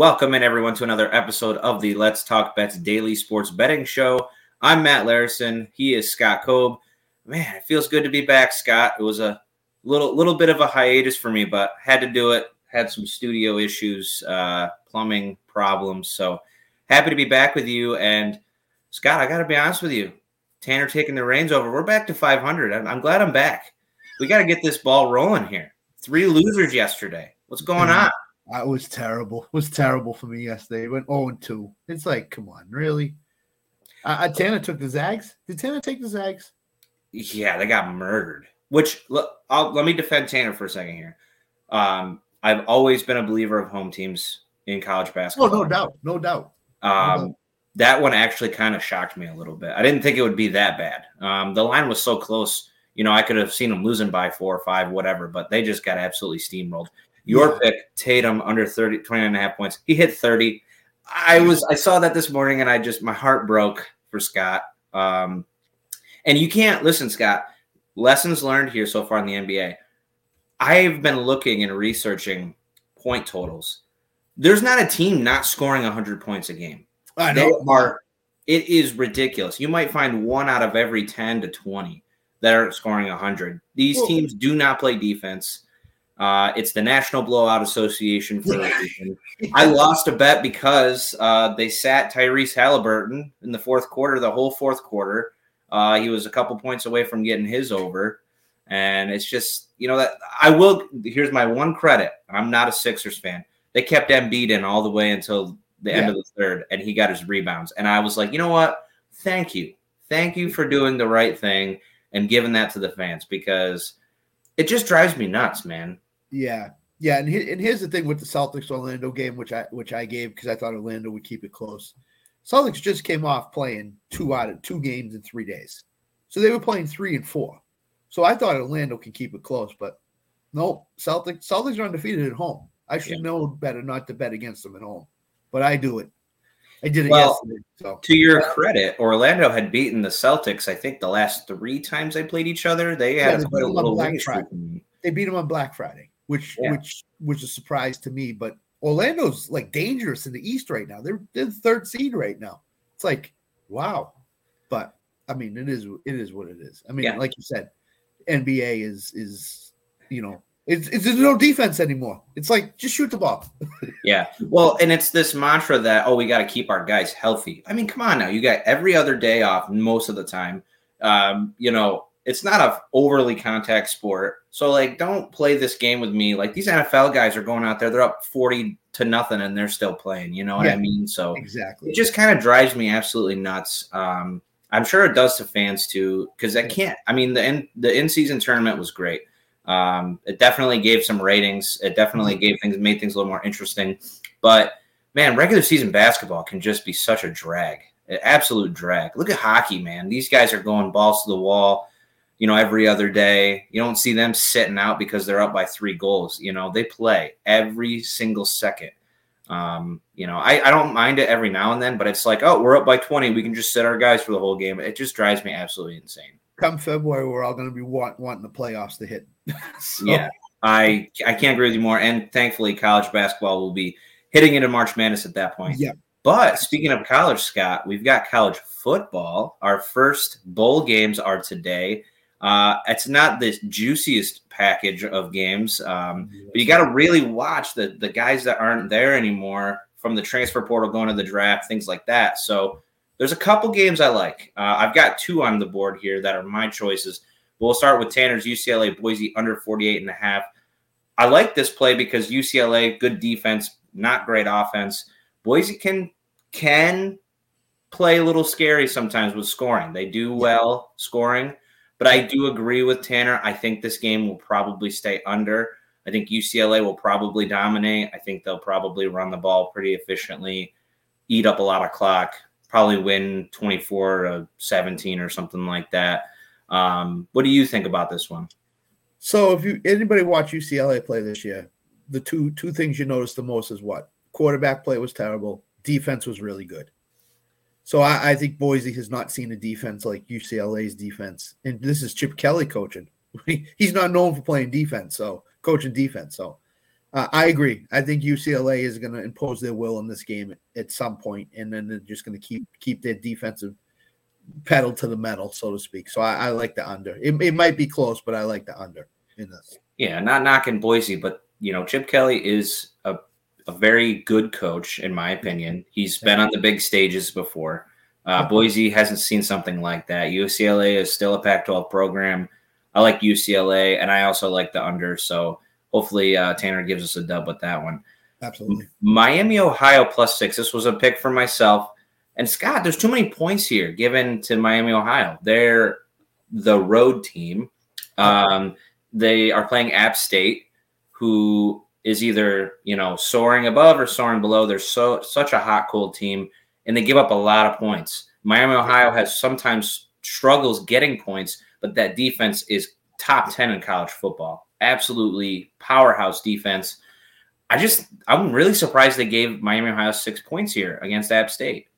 Welcome in everyone to another episode of the Let's Talk Bets Daily Sports Betting Show. I'm Matt Larison. He is Scott Kobe. Man, it feels good to be back, Scott. It was a little little bit of a hiatus for me, but had to do it. Had some studio issues, uh, plumbing problems. So happy to be back with you. And Scott, I got to be honest with you. Tanner taking the reins over. We're back to 500. I'm, I'm glad I'm back. We got to get this ball rolling here. Three losers yesterday. What's going on? It was terrible. It was terrible for me yesterday. It went 0 and 2. It's like, come on, really? Uh, uh, Tanner took the Zags. Did Tanner take the Zags? Yeah, they got murdered. Which look, I'll, let me defend Tanner for a second here. Um, I've always been a believer of home teams in college basketball. Oh, no doubt. No doubt. Um, that one actually kind of shocked me a little bit. I didn't think it would be that bad. Um, the line was so close. You know, I could have seen them losing by four or five, whatever, but they just got absolutely steamrolled. Your Yeah. pick, Tatum, under 30, 29 and a half points. He hit 30. I was, I saw that this morning and I just, my heart broke for Scott. Um, and you can't listen, Scott. Lessons learned here so far in the NBA. I've been looking and researching point totals. There's not a team not scoring 100 points a game. I They are. It is ridiculous. You might find one out of every 10 to 20 that are scoring 100. These teams do not play defense. Uh, it's the National Blowout Association for. I lost a bet because uh, they sat Tyrese Halliburton in the fourth quarter, the whole fourth quarter. Uh, he was a couple points away from getting his over. And it's just, you know, that I will. Here's my one credit. I'm not a Sixers fan. They kept Embiid in all the way until the end of the third, and he got his rebounds. And I was like, you know what? Thank you. Thank you for doing the right thing and giving that to the fans because it just drives me nuts, man. Yeah. Yeah. And, he, and here's the thing with the Celtics Orlando game, which I which I gave because I thought Orlando would keep it close. Celtics just came off playing two out of two games in three days. So they were playing three and four. So I thought Orlando can keep it close, but no, Celtics Celtics are undefeated at home. I should Yeah. know better not to bet against them at home. But I do it. I did it Well, yesterday. So To your credit, Orlando had beaten the Celtics, I think, the last three times they played each other. They Yeah, had they quite a beat them on little Friday. streak. they beat them on Black Friday, which Yeah. which was a surprise to me. But Orlando's like dangerous in the East right now. They're they're the third seed right now. It's like wow, but I mean it is it is what it is. I mean, Yeah. like you said, NBA is is you know it's it's there's no defense anymore. It's like just shoot the ball. Yeah. Well, and it's this mantra that, oh, we got to keep our guys healthy. I mean, come on now. You got every other day off most of the time. Um, you know, it's not a overly contact sport. So, like, don't play this game with me. Like, these NFL guys are going out there, they're up 40 to nothing and they're still playing. You know what I mean? So, Exactly. it just kind of drives me absolutely nuts. Um, I'm sure it does to fans too, because I can't. I mean, the in the in season tournament was great. Um, it definitely gave some ratings. It definitely gave things made things a little more interesting. But man, regular season basketball can just be such a drag, an absolute drag. Look at hockey, man. These guys are going balls to the wall. You know, every other day. You don't see them sitting out because they're up by three goals. You know, they play every single second. Um, you know, I, I don't mind it every now and then, but it's like, oh, we're up by 20. We can just sit our guys for the whole game. It just drives me absolutely insane. Come February, we're all going to be want, wanting the playoffs to hit. So, Yeah. I I can't agree with you more. And thankfully, college basketball will be hitting into March Madness at that point. Yeah. But speaking of college, Scott, we've got college football. Our first bowl games are today. Uh, it's not the juiciest package of games, um, but you got to really watch the the guys that aren't there anymore from the transfer portal going to the draft, things like that. So there's a couple games I like. Uh, I've got two on the board here that are my choices. We'll start with Tanner's UCLA Boise under 48 and a half. I like this play because UCLA good defense, not great offense. Boise can can play a little scary sometimes with scoring. They do well scoring, but I do agree with Tanner. I think this game will probably stay under. I think UCLA will probably dominate. I think they'll probably run the ball pretty efficiently, eat up a lot of clock, probably win 24 to 17 or something like that. Um, what do you think about this one? So if you anybody watch UCLA play this year, the two two things you notice the most is what quarterback play was terrible, defense was really good. So I, I think Boise has not seen a defense like UCLA's defense, and this is Chip Kelly coaching. He's not known for playing defense, so coaching defense. So Uh, I agree. I think UCLA is going to impose their will in this game at, some point, and then they're just going to keep keep their defensive pedal to the metal, so to speak. So I, I like the under. It, it might be close, but I like the under in this. Yeah, not knocking Boise, but you know, Chip Kelly is a, a very good coach, in my opinion. He's been on the big stages before. Uh, Boise hasn't seen something like that. UCLA is still a Pac 12 program. I like UCLA, and I also like the under. So hopefully uh, Tanner gives us a dub with that one. Absolutely. Miami, Ohio plus six. This was a pick for myself. And Scott, there's too many points here given to Miami, Ohio. They're the road team. Um, they are playing App State, who is either you know soaring above or soaring below. They're so such a hot cold team, and they give up a lot of points. Miami, Ohio has sometimes struggles getting points, but that defense is top ten in college football absolutely powerhouse defense. I just I'm really surprised they gave Miami Ohio six points here against App State.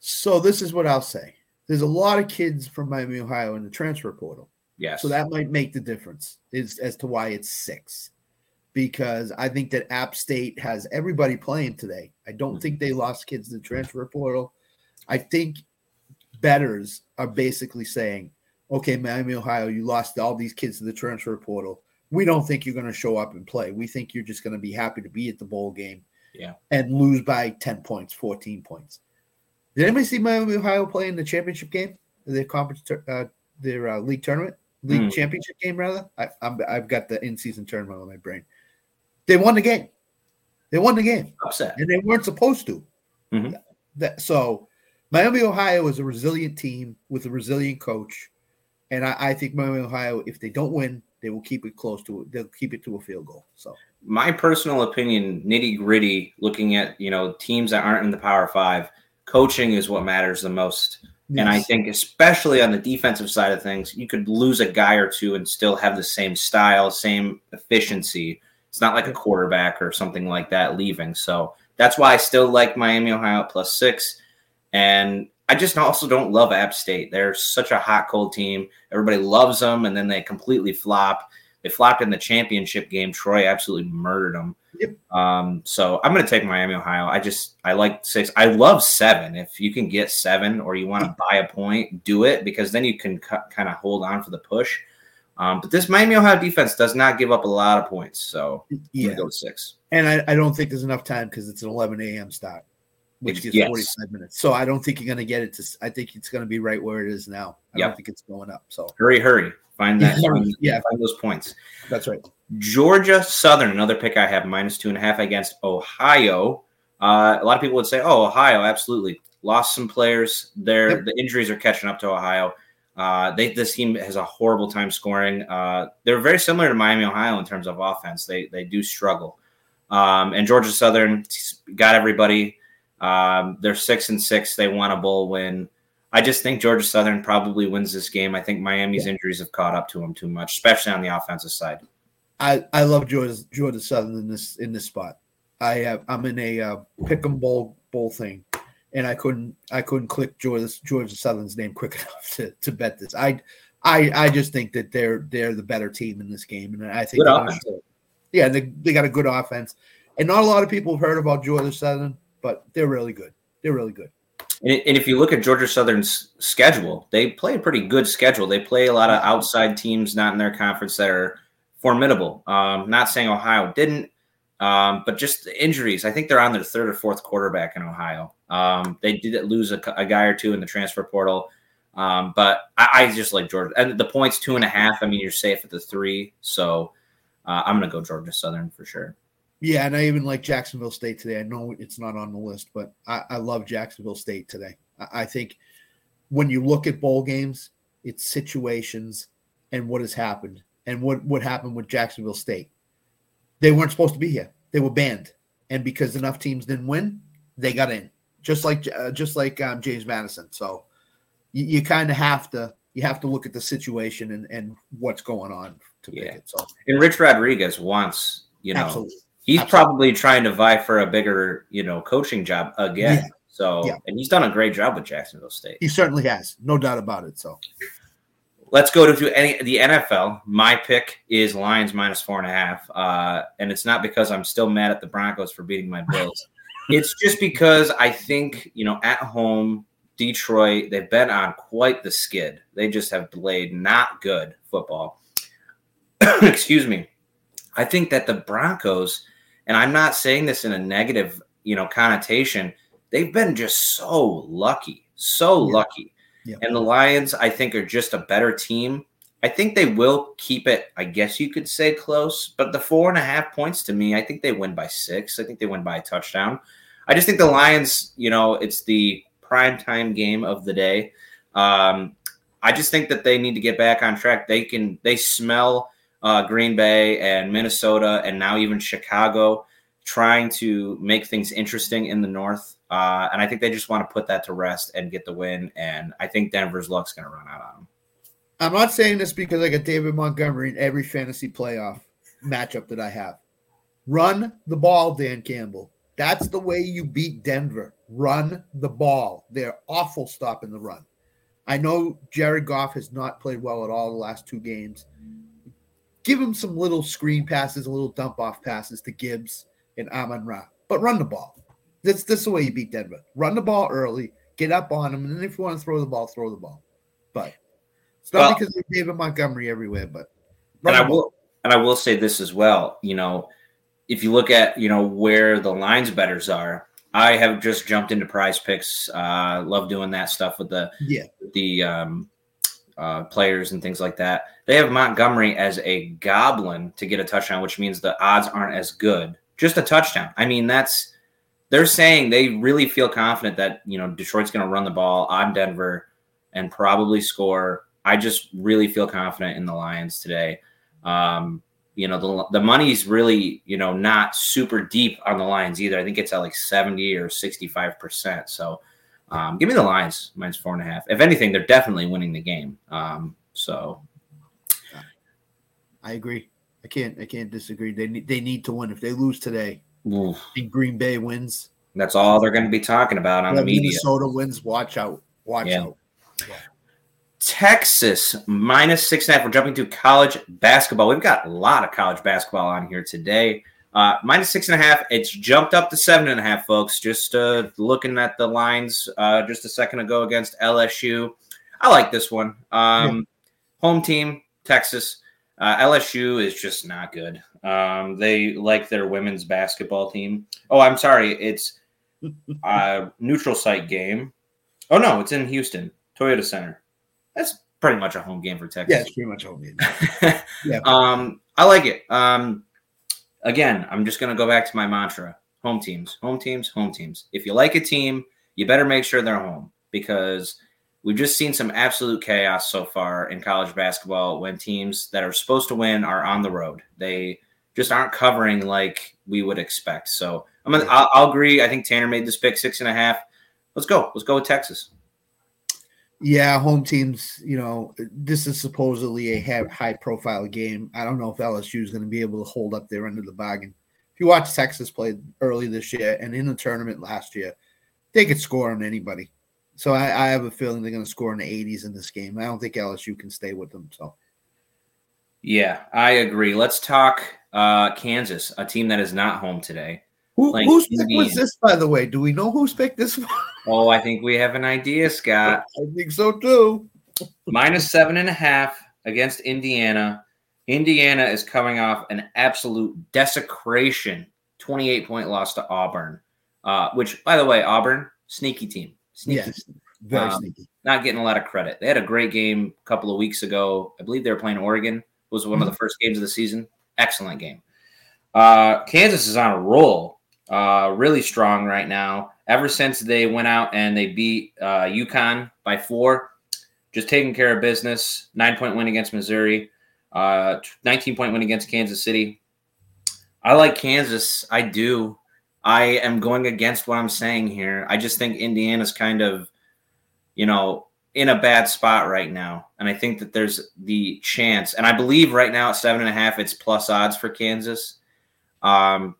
So this is what I'll say. There's a lot of kids from Miami, Ohio in the transfer portal. Yes. So that might make the difference is as to why it's six. Because I think that App State has everybody playing today. I don't mm-hmm. think they lost kids to the transfer portal. I think bettors are basically saying, okay, Miami, Ohio, you lost all these kids to the transfer portal we don't think you're going to show up and play. We think you're just going to be happy to be at the bowl game yeah. and lose by 10 points, 14 points. Did anybody see Miami Ohio play in the championship game? Their conference, uh, their uh, league tournament, league mm. championship game, rather? I, I'm, I've got the in season tournament on my brain. They won the game. They won the game. Upset. And they weren't supposed to. Mm-hmm. That, so Miami, Ohio is a resilient team with a resilient coach. And I, I think Miami, Ohio, if they don't win, they will keep it close to it. They'll keep it to a field goal. So my personal opinion, nitty gritty, looking at you know teams that aren't in the Power Five, coaching is what matters the most. Yes. And I think, especially on the defensive side of things, you could lose a guy or two and still have the same style, same efficiency. It's not like a quarterback or something like that leaving. So that's why I still like Miami, Ohio plus six. And I just also don't love App State. They're such a hot, cold team. Everybody loves them, and then they completely flop. They flopped in the championship game. Troy absolutely murdered them. Yep. Um, so I'm going to take Miami, Ohio. I just I like six. I love seven. If you can get seven, or you want to buy a point, do it because then you can kind of hold on for the push. Um, but this Miami Ohio defense does not give up a lot of points, so yeah, go six. And I, I don't think there's enough time because it's an 11 a.m. start which gives yes. 45 minutes. So I don't think you're going to get it to, I think it's going to be right where it is now. I yep. don't think it's going up. So hurry, hurry. Find that. yeah. Find those points. That's right. Georgia Southern, another pick I have minus two and a half against Ohio. Uh, a lot of people would say, oh, Ohio, absolutely. Lost some players. There, yep. the injuries are catching up to Ohio. Uh, they this team has a horrible time scoring. Uh, they're very similar to Miami, Ohio in terms of offense. They they do struggle. Um, and Georgia Southern got everybody. Um, they're six and six. They want a bowl win. I just think Georgia Southern probably wins this game. I think Miami's yeah. injuries have caught up to them too much, especially on the offensive side. I, I love Georgia Georgia Southern in this in this spot. I have I'm in a uh, pick'em bowl bowl thing, and I couldn't I couldn't click Georgia Georgia Southern's name quick enough to, to bet this. I I I just think that they're they're the better team in this game, and I think yeah they they got a good offense, and not a lot of people have heard about Georgia Southern but they're really good. They're really good. And, if you look at Georgia Southern's schedule, they play a pretty good schedule. They play a lot of outside teams not in their conference that are formidable. Um, not saying Ohio didn't, um, but just injuries. I think they're on their third or fourth quarterback in Ohio. Um, they did lose a, a, guy or two in the transfer portal, um, but I, I, just like Georgia. And the points two and a half. I mean, you're safe at the three, so uh, I'm going to go Georgia Southern for sure. Yeah, and I even like Jacksonville State today. I know it's not on the list, but I, I love Jacksonville State today. I, I, think when you look at bowl games, it's situations and what has happened and what, what happened with Jacksonville State. They weren't supposed to be here. They were banned, and because enough teams didn't win, they got in. Just like uh, just like um, James Madison. So you, you kind of have to you have to look at the situation and, and what's going on to yeah. pick it. So and Rich Rodriguez wants you know Absolutely he's Absolutely. probably trying to vie for a bigger, you know, coaching job again. Yeah. So, yeah. and he's done a great job with Jacksonville State. He certainly has, no doubt about it. So, let's go to any the NFL. My pick is Lions minus four and a half, uh, and it's not because I'm still mad at the Broncos for beating my Bills. It's just because I think you know at home Detroit they've been on quite the skid. They just have played not good football. Excuse me. I think that the Broncos, and I'm not saying this in a negative you know connotation, they've been just so lucky, so yeah. lucky Yep. And the Lions, I think, are just a better team. I think they will keep it, I guess you could say close, but the four and a half points to me, I think they win by six. I think they win by a touchdown. I just think the Lions, you know, it's the prime time game of the day. Um, I just think that they need to get back on track. They can, they smell uh, Green Bay and Minnesota and now even Chicago trying to make things interesting in the North. Uh, and I think they just want to put that to rest and get the win. And I think Denver's luck's going to run out on them. I'm not saying this because I got David Montgomery in every fantasy playoff matchup that I have. Run the ball, Dan Campbell. That's the way you beat Denver. Run the ball. They're awful stopping the run. I know Jared Goff has not played well at all the last two games. Give him some little screen passes, a little dump off passes to Gibbs and Amon Ra, but run the ball. That's that's the way you beat Denver. Run the ball early, get up on them, and then if you want to throw the ball, throw the ball. But it's not well, because of David Montgomery everywhere, but and I will and I will say this as well. You know, if you look at you know where the lines bettors are, I have just jumped into Prize Picks. Uh, love doing that stuff with the yeah the um, uh, players and things like that. They have Montgomery as a goblin to get a touchdown, which means the odds aren't as good. Just a touchdown. I mean, that's they're saying they really feel confident that you know Detroit's going to run the ball on Denver and probably score. I just really feel confident in the Lions today. Um, you know the the money's really you know not super deep on the Lions either. I think it's at like seventy or sixty five percent. So um, give me the Lions minus four and a half. If anything, they're definitely winning the game. Um, so I agree. I can't I can't disagree. They need they need to win. If they lose today, Oof. Green Bay wins. That's all they're going to be talking about on yeah, the media. Minnesota wins. Watch out. Watch yeah. out. Yeah. Texas minus six and a half. We're jumping to college basketball. We've got a lot of college basketball on here today. Uh, minus six and a half. It's jumped up to seven and a half, folks. Just uh, looking at the lines uh, just a second ago against LSU. I like this one. Um, yeah. Home team, Texas. Uh, LSU is just not good. Um, they like their women's basketball team. Oh, I'm sorry. It's a neutral site game. Oh, no, it's in Houston, Toyota Center. That's pretty much a home game for Texas. Yeah, it's pretty much a home game. yeah. Um, I like it. Um, again, I'm just going to go back to my mantra home teams, home teams, home teams. If you like a team, you better make sure they're home because We've just seen some absolute chaos so far in college basketball when teams that are supposed to win are on the road. They just aren't covering like we would expect. So I'm gonna, I'll, I'll agree. I think Tanner made this pick six and a half. Let's go. Let's go with Texas. Yeah, home teams. You know, this is supposedly a high profile game. I don't know if LSU is going to be able to hold up their end of the bargain. If you watch Texas play early this year and in the tournament last year, they could score on anybody. So I, I have a feeling they're going to score in the 80s in this game. I don't think LSU can stay with them. So, yeah, I agree. Let's talk uh, Kansas, a team that is not home today. Who, whose pick was this, by the way? Do we know who's picked this one? Oh, I think we have an idea, Scott. I think so too. Minus seven and a half against Indiana. Indiana is coming off an absolute desecration 28 point loss to Auburn, uh, which, by the way, Auburn, sneaky team. Sneaky. Yes, very um, sneaky. Not getting a lot of credit. They had a great game a couple of weeks ago. I believe they were playing Oregon. It was one mm-hmm. of the first games of the season. Excellent game. Uh, Kansas is on a roll, uh, really strong right now. Ever since they went out and they beat uh, UConn by four, just taking care of business. Nine point win against Missouri, uh, 19 point win against Kansas City. I like Kansas. I do. I am going against what I'm saying here. I just think Indiana's kind of, you know, in a bad spot right now. And I think that there's the chance, and I believe right now at seven and a half, it's plus odds for Kansas. Um,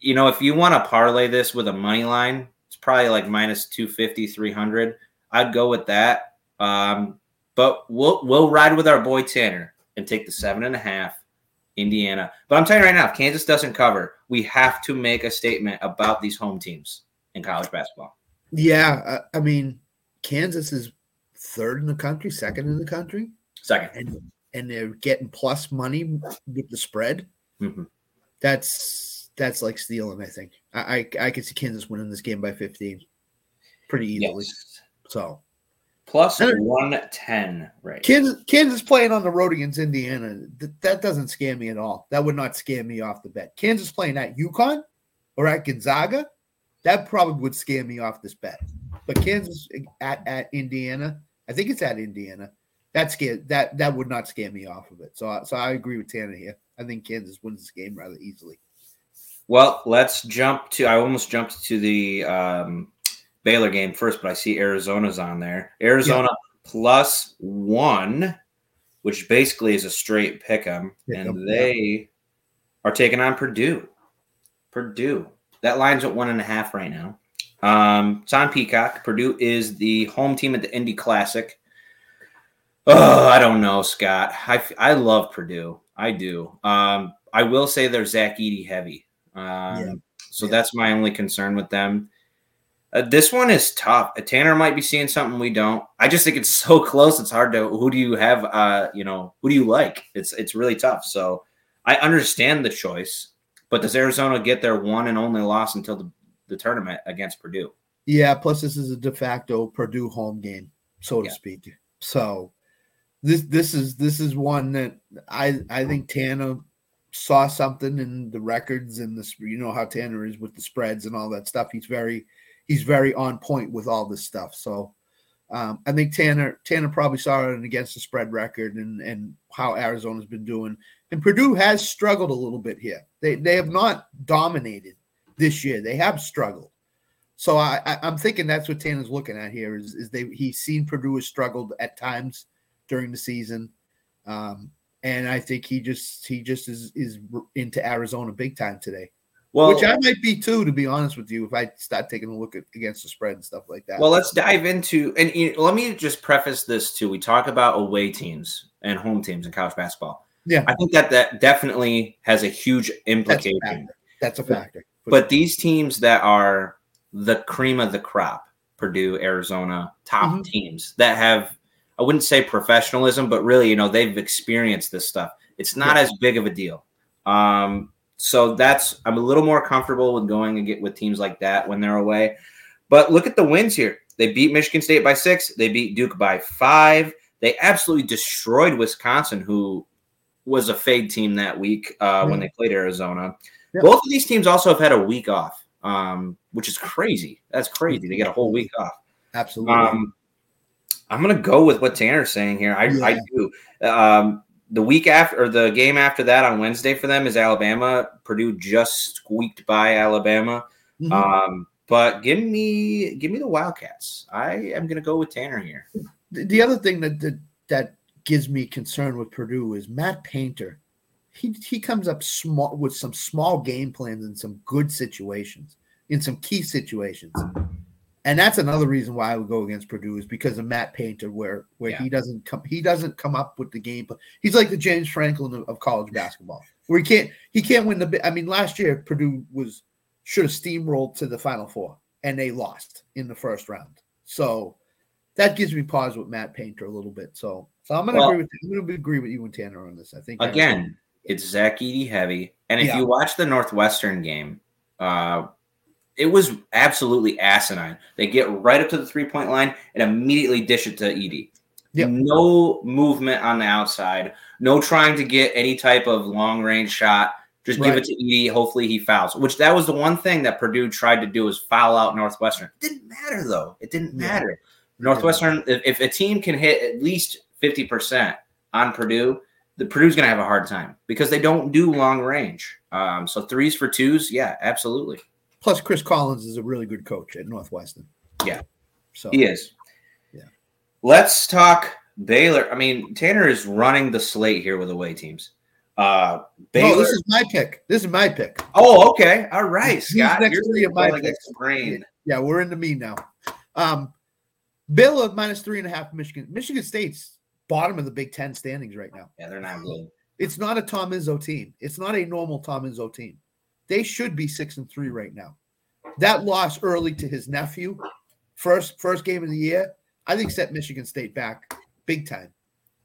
you know, if you want to parlay this with a money line, it's probably like minus 250, 300. I'd go with that. Um, but we'll we'll ride with our boy Tanner and take the seven and a half. Indiana, but I'm telling you right now, if Kansas doesn't cover, we have to make a statement about these home teams in college basketball. Yeah, I, I mean, Kansas is third in the country, second in the country, Second, and and they're getting plus money with the spread. Mhm. That's that's like stealing. I think I I, I could see Kansas winning this game by 15, pretty easily. yes. So Plus 110 right. Kansas Kansas playing on the road against Indiana. Th- that doesn't scare me at all. That would not scare me off the bet. Kansas playing at UConn or at Gonzaga, that probably would scare me off this bet. But Kansas at, at Indiana, I think it's at Indiana. That scared that that would not scare me off of it. So I- so I agree with Tanner here. I think Kansas wins this game rather easily. Well, let's jump to. I almost jumped to the um, Baylor game first, but I see Arizona's on there. Arizona plus one, which basically is a straight pick 'em, Pick 'em, and they are taking on Purdue. Purdue. That line's at one and a half right now. Um, it's on Peacock. Purdue is the home team at the Indy Classic. Oh, I don't know, Scott. I, I love Purdue. I do. Um, I will say they're Zach Edey heavy. Um, Yeah. So Yeah. that's my only concern with them. Uh, this one is tough. Uh, Tanner might be seeing something we don't. I just think it's so close. It's hard to. Who do you have? Uh, you know, who do you like? It's it's really tough. So I understand the choice, but does Arizona get their one and only loss until the, the tournament against Purdue? Yeah, plus this is a de facto Purdue home game, so to Yeah. speak. So this this is this is one that I I think Tanner saw something in the records and this you know how Tanner is with the spreads and all that stuff. He's very he's very on point with all this stuff. So um, I think Tanner Tanner probably saw it against the spread record and and how Arizona's been doing. And Purdue has struggled a little bit here. They they have not dominated this year. They have struggled. So I, I I'm thinking that's what Tanner's looking at here is is they he's seen Purdue has struggled at times during the season. Um, and I think he just he just is is into Arizona big time today, Well, which I might be too, to be honest with you. If I start taking a look at against the spread and stuff like that. Well, let's dive into and you let me just preface this too. We talk about away teams and home teams in college basketball. Yeah. I think that that definitely has a huge that's a implication. factor. That's a factor. But these teams that are the cream of the crop, Purdue, Arizona, top Mhm. teams that have I wouldn't say professionalism, but really, you know, they've experienced this stuff. It's not Yeah. as big of a deal. Um, so that's I'm a little more comfortable with going and get with teams like that when they're away. But look at the wins here. They beat Michigan State by six. They beat Duke by five. They absolutely destroyed Wisconsin, who was a fade team that week uh, when they played Arizona. Yeah. Both of these teams also have had a week off, um, which is crazy. That's crazy. They get a whole week off. Absolutely. Um, I'm gonna go with what Tanner's saying here. I, I do. Um, the week after, or the game after that on Wednesday for them is Alabama. Purdue just squeaked by Alabama. Mhm. Um, but give me, give me the Wildcats. I am gonna go with Tanner here. the, the other thing that, that that gives me concern with Purdue is Matt Painter. He he comes up small with some small game plans in some good situations, in some key situations. And that's another reason why I would go against Purdue is because of Matt Painter, where where Yeah. he doesn't come he doesn't come up with the game. plan. He's like the James Franklin of, college basketball, where he can't he can't win the. I mean, last year Purdue was should have steamrolled to the Final Four, and they lost in the first round. So that gives me pause with Matt Painter a little bit. So, so I'm going to Well- agree with I'm going to agree with you and Tanner on this. I think Again, it's Zach Edey heavy. And if Yeah. you watch the Northwestern game, uh, it was absolutely asinine. They get right up to the three point line and immediately dish it to Edey. Yep. No movement on the outside, no trying to get any type of long range shot. Just give it to Edey. Hopefully he fouls. Which that was the one thing that Purdue tried to do is foul out Northwestern. It didn't matter though. It didn't Yeah. matter. Northwestern, if, if a team can hit at least 50% on Purdue, the Purdue's going to have a hard time because they don't do long range. Um, so threes for twos, yeah, absolutely. Plus, Chris Collins is a really good coach at Northwestern. Yeah. So He is. Yeah. Let's talk Baylor. I mean, Tanner is running the slate here with away teams. Uh, Baylor. no, this is my pick. This is my pick. oh, okay. All right, He's Scott. next You're to my pick. grain. Yeah, we're into me now. Um, Baylor minus three and a half. Michigan. Michigan State's bottom of the Big Ten standings right now. Yeah, they're not good. It's not a Tom Izzo team. It's not a normal Tom Izzo team. They should be six and three right now. That loss early to his nephew, first first game of the year, I think set Michigan State back big time.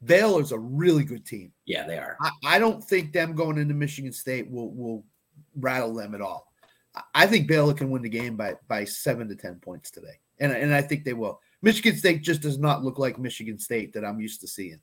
Baylor's a really good team. Yeah, they are. I, I don't think them going into Michigan State will will rattle them at all. I- think Baylor can win the game by by seven to ten points today, and and I think they will. Michigan State just does not look like Michigan State that I'm used to seeing,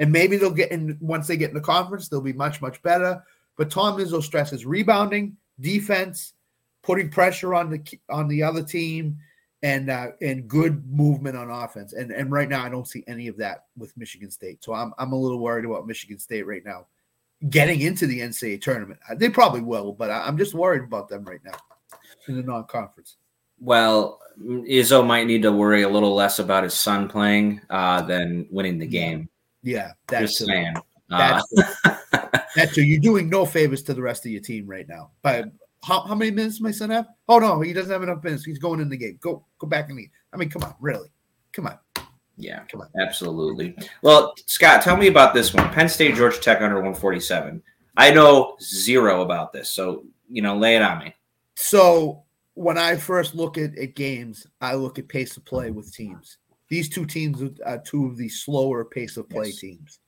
and maybe they'll get in once they get in the conference, they'll be much much better. But Tom Izzo stresses rebounding, defense, putting pressure on the on the other team, and uh, and good movement on offense. And and right now, I don't see any of that with Michigan State. So I'm I'm a little worried about Michigan State right now getting into the NCAA tournament. They probably will, but I'm just worried about them right now in the non-conference. Well, Izzo might need to worry a little less about his son playing uh, than winning the game. Yeah, that's Just it. Uh, That's That's. You're doing no favors to the rest of your team right now. But how, how many minutes does my son have? Oh no, he doesn't have enough minutes. He's going in the game. Go go back in the. I mean, come on, really, come on. yeah, Come on. absolutely. Well, Scott, tell me about this one. Penn State, Georgia Tech under 147. I know zero about this, so you know, lay it on me. So when I first look at, at games, I look at pace of play with teams. These two teams are two of the slower pace of play Yes. teams.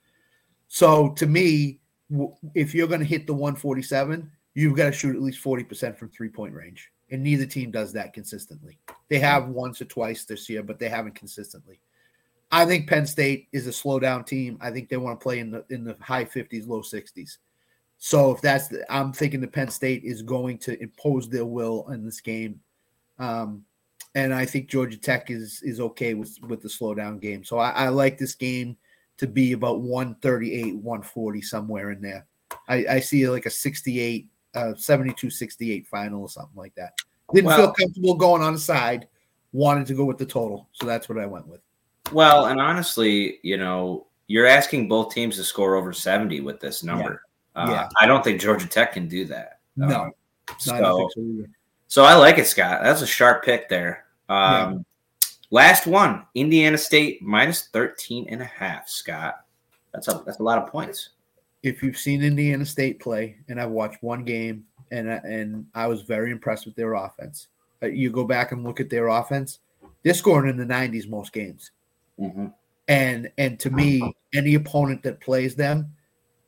So to me, w- if you're going to hit the 147, you've got to shoot at least 40% from three point range. And neither team does that consistently. They have once or twice this year, but they haven't consistently. I think Penn State is a slow down team. I think they want to play in the in the high 50s, low 60s. So if that's the, I'm thinking the Penn State is going to impose their will in this game. Um, and I think Georgia Tech is is okay with with the slow down game. So I, I like this game to be about 138, 140, somewhere in there. I, I see like a 68, uh 72 68 final or something like that. Didn't feel comfortable going on the side, wanted to go with the total. So that's what I went with. Well, and honestly, you know, you're asking both teams to score over 70 with this number. Uh, Yeah. I don't think Georgia Tech can do that. No, Um, No, I don't so, so so I like it, Scott. That's a sharp pick there. Um, Last one, Indiana State minus 13 and a half, Scott. That's a that's a lot of points. if you've seen Indiana State play, and I've watched one game, and I- and I was very impressed with their offense. Uh, You go back and look at their offense; they're scoring in the 90s most games. Mhm. And and to me, any opponent that plays them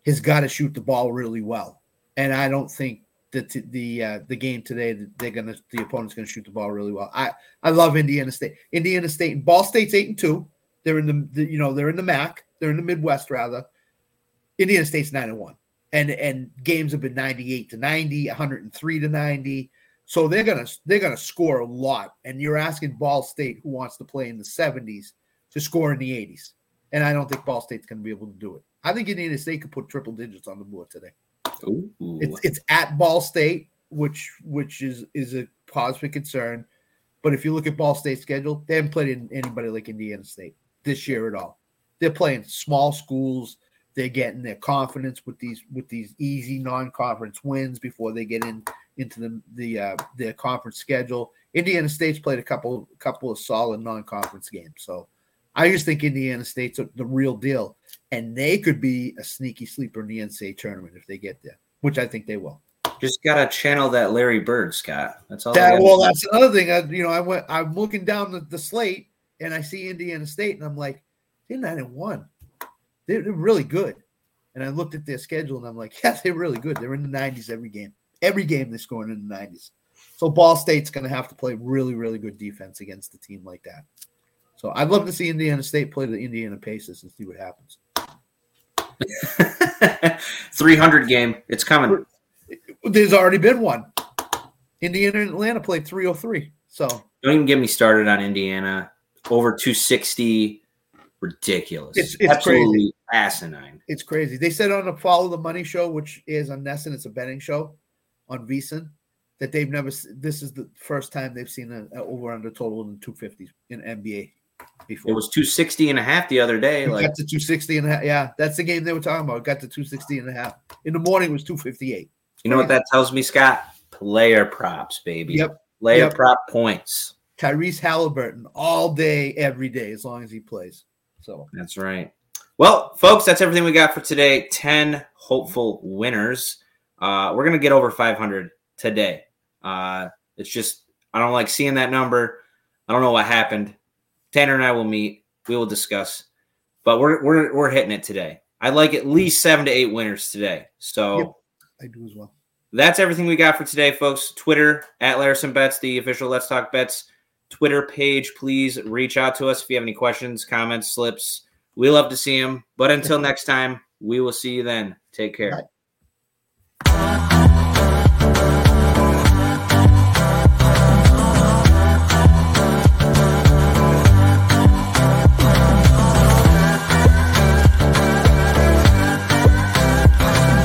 has got to shoot the ball really well. And I don't think that t- the uh, the game today they're gonna the opponent's gonna shoot the ball really well. I I love Indiana State. Indiana State and Ball State's eight and two. They're in the, the you know they're in the MAC. They're in the Midwest rather. Indiana State's nine and one, and and games have been ninety eight to 90, 103 to ninety. So they're gonna they're gonna score a lot. And you're asking Ball State, who wants to play in the seventies, to score in the eighties. And I don't think Ball State's gonna be able to do it. I think Indiana State could put triple digits on the board today. It's it's at Ball State, which which is is a cause for concern. But if you look at Ball State's schedule, they haven't played in anybody like Indiana State this year at all. They're playing small schools. They're getting their confidence with these with these easy non-conference wins before they get in into the the uh, their conference schedule. Indiana State's played a couple couple of solid non-conference games, so I just think Indiana State's the real deal, and they could be a sneaky sleeper in the NCAA tournament if they get there, which I think they will. Just gotta channel that Larry Bird, Scott. That's all. That, well, that's another thing. I, you know, I went. I'm looking down the, the slate, and I see Indiana State, and I'm like, they're nine and one. They're, they're really good. And I looked at their schedule, and I'm like, yeah, they're really good. They're in the 90s every game. Every game they're scoring in the 90s. So Ball State's going to have to play really, really good defense against a team like that. So I'd love to see Indiana State play the Indiana Pacers and see what happens. 300 game. It's coming. There's already been one. Indiana and Atlanta played 303. So Don't even get me started on Indiana. Over 260. Ridiculous. It's- it's Absolutely asinine. It's crazy. They said on the Follow the Money show, which is on Nesson, it's a betting show on VSiN, that they've never. This is the first time they've seen an over under total in the two fifties in NBA before. It was 260 and a half the other day. It Like got to 260 and a half. Yeah, that's the game they were talking about. It got to 260 and a half. In the morning it was 258. You know what that tells me, Scott? Player props, baby. Yep. Player Yep. prop points. Tyrese Halliburton all day, every day, as long as he plays. So That's right. Well, folks, that's everything we got for today. 10 hopeful winners. Uh, we're going to get over 500 today. Uh, it's just, I don't like seeing that number. I don't know what happened. Tanner and I will meet. We will discuss. But we're, we're, we're hitting it today. I'd like at least seven to eight winners today. So Yep. I do as well. that's everything we got for today, folks. Twitter at Larison Bets, the official Let's Talk Bets Twitter page. Please reach out to us if you have any questions, comments, slips. We love to see them. But until next time, we will see you then. Take care. Bye.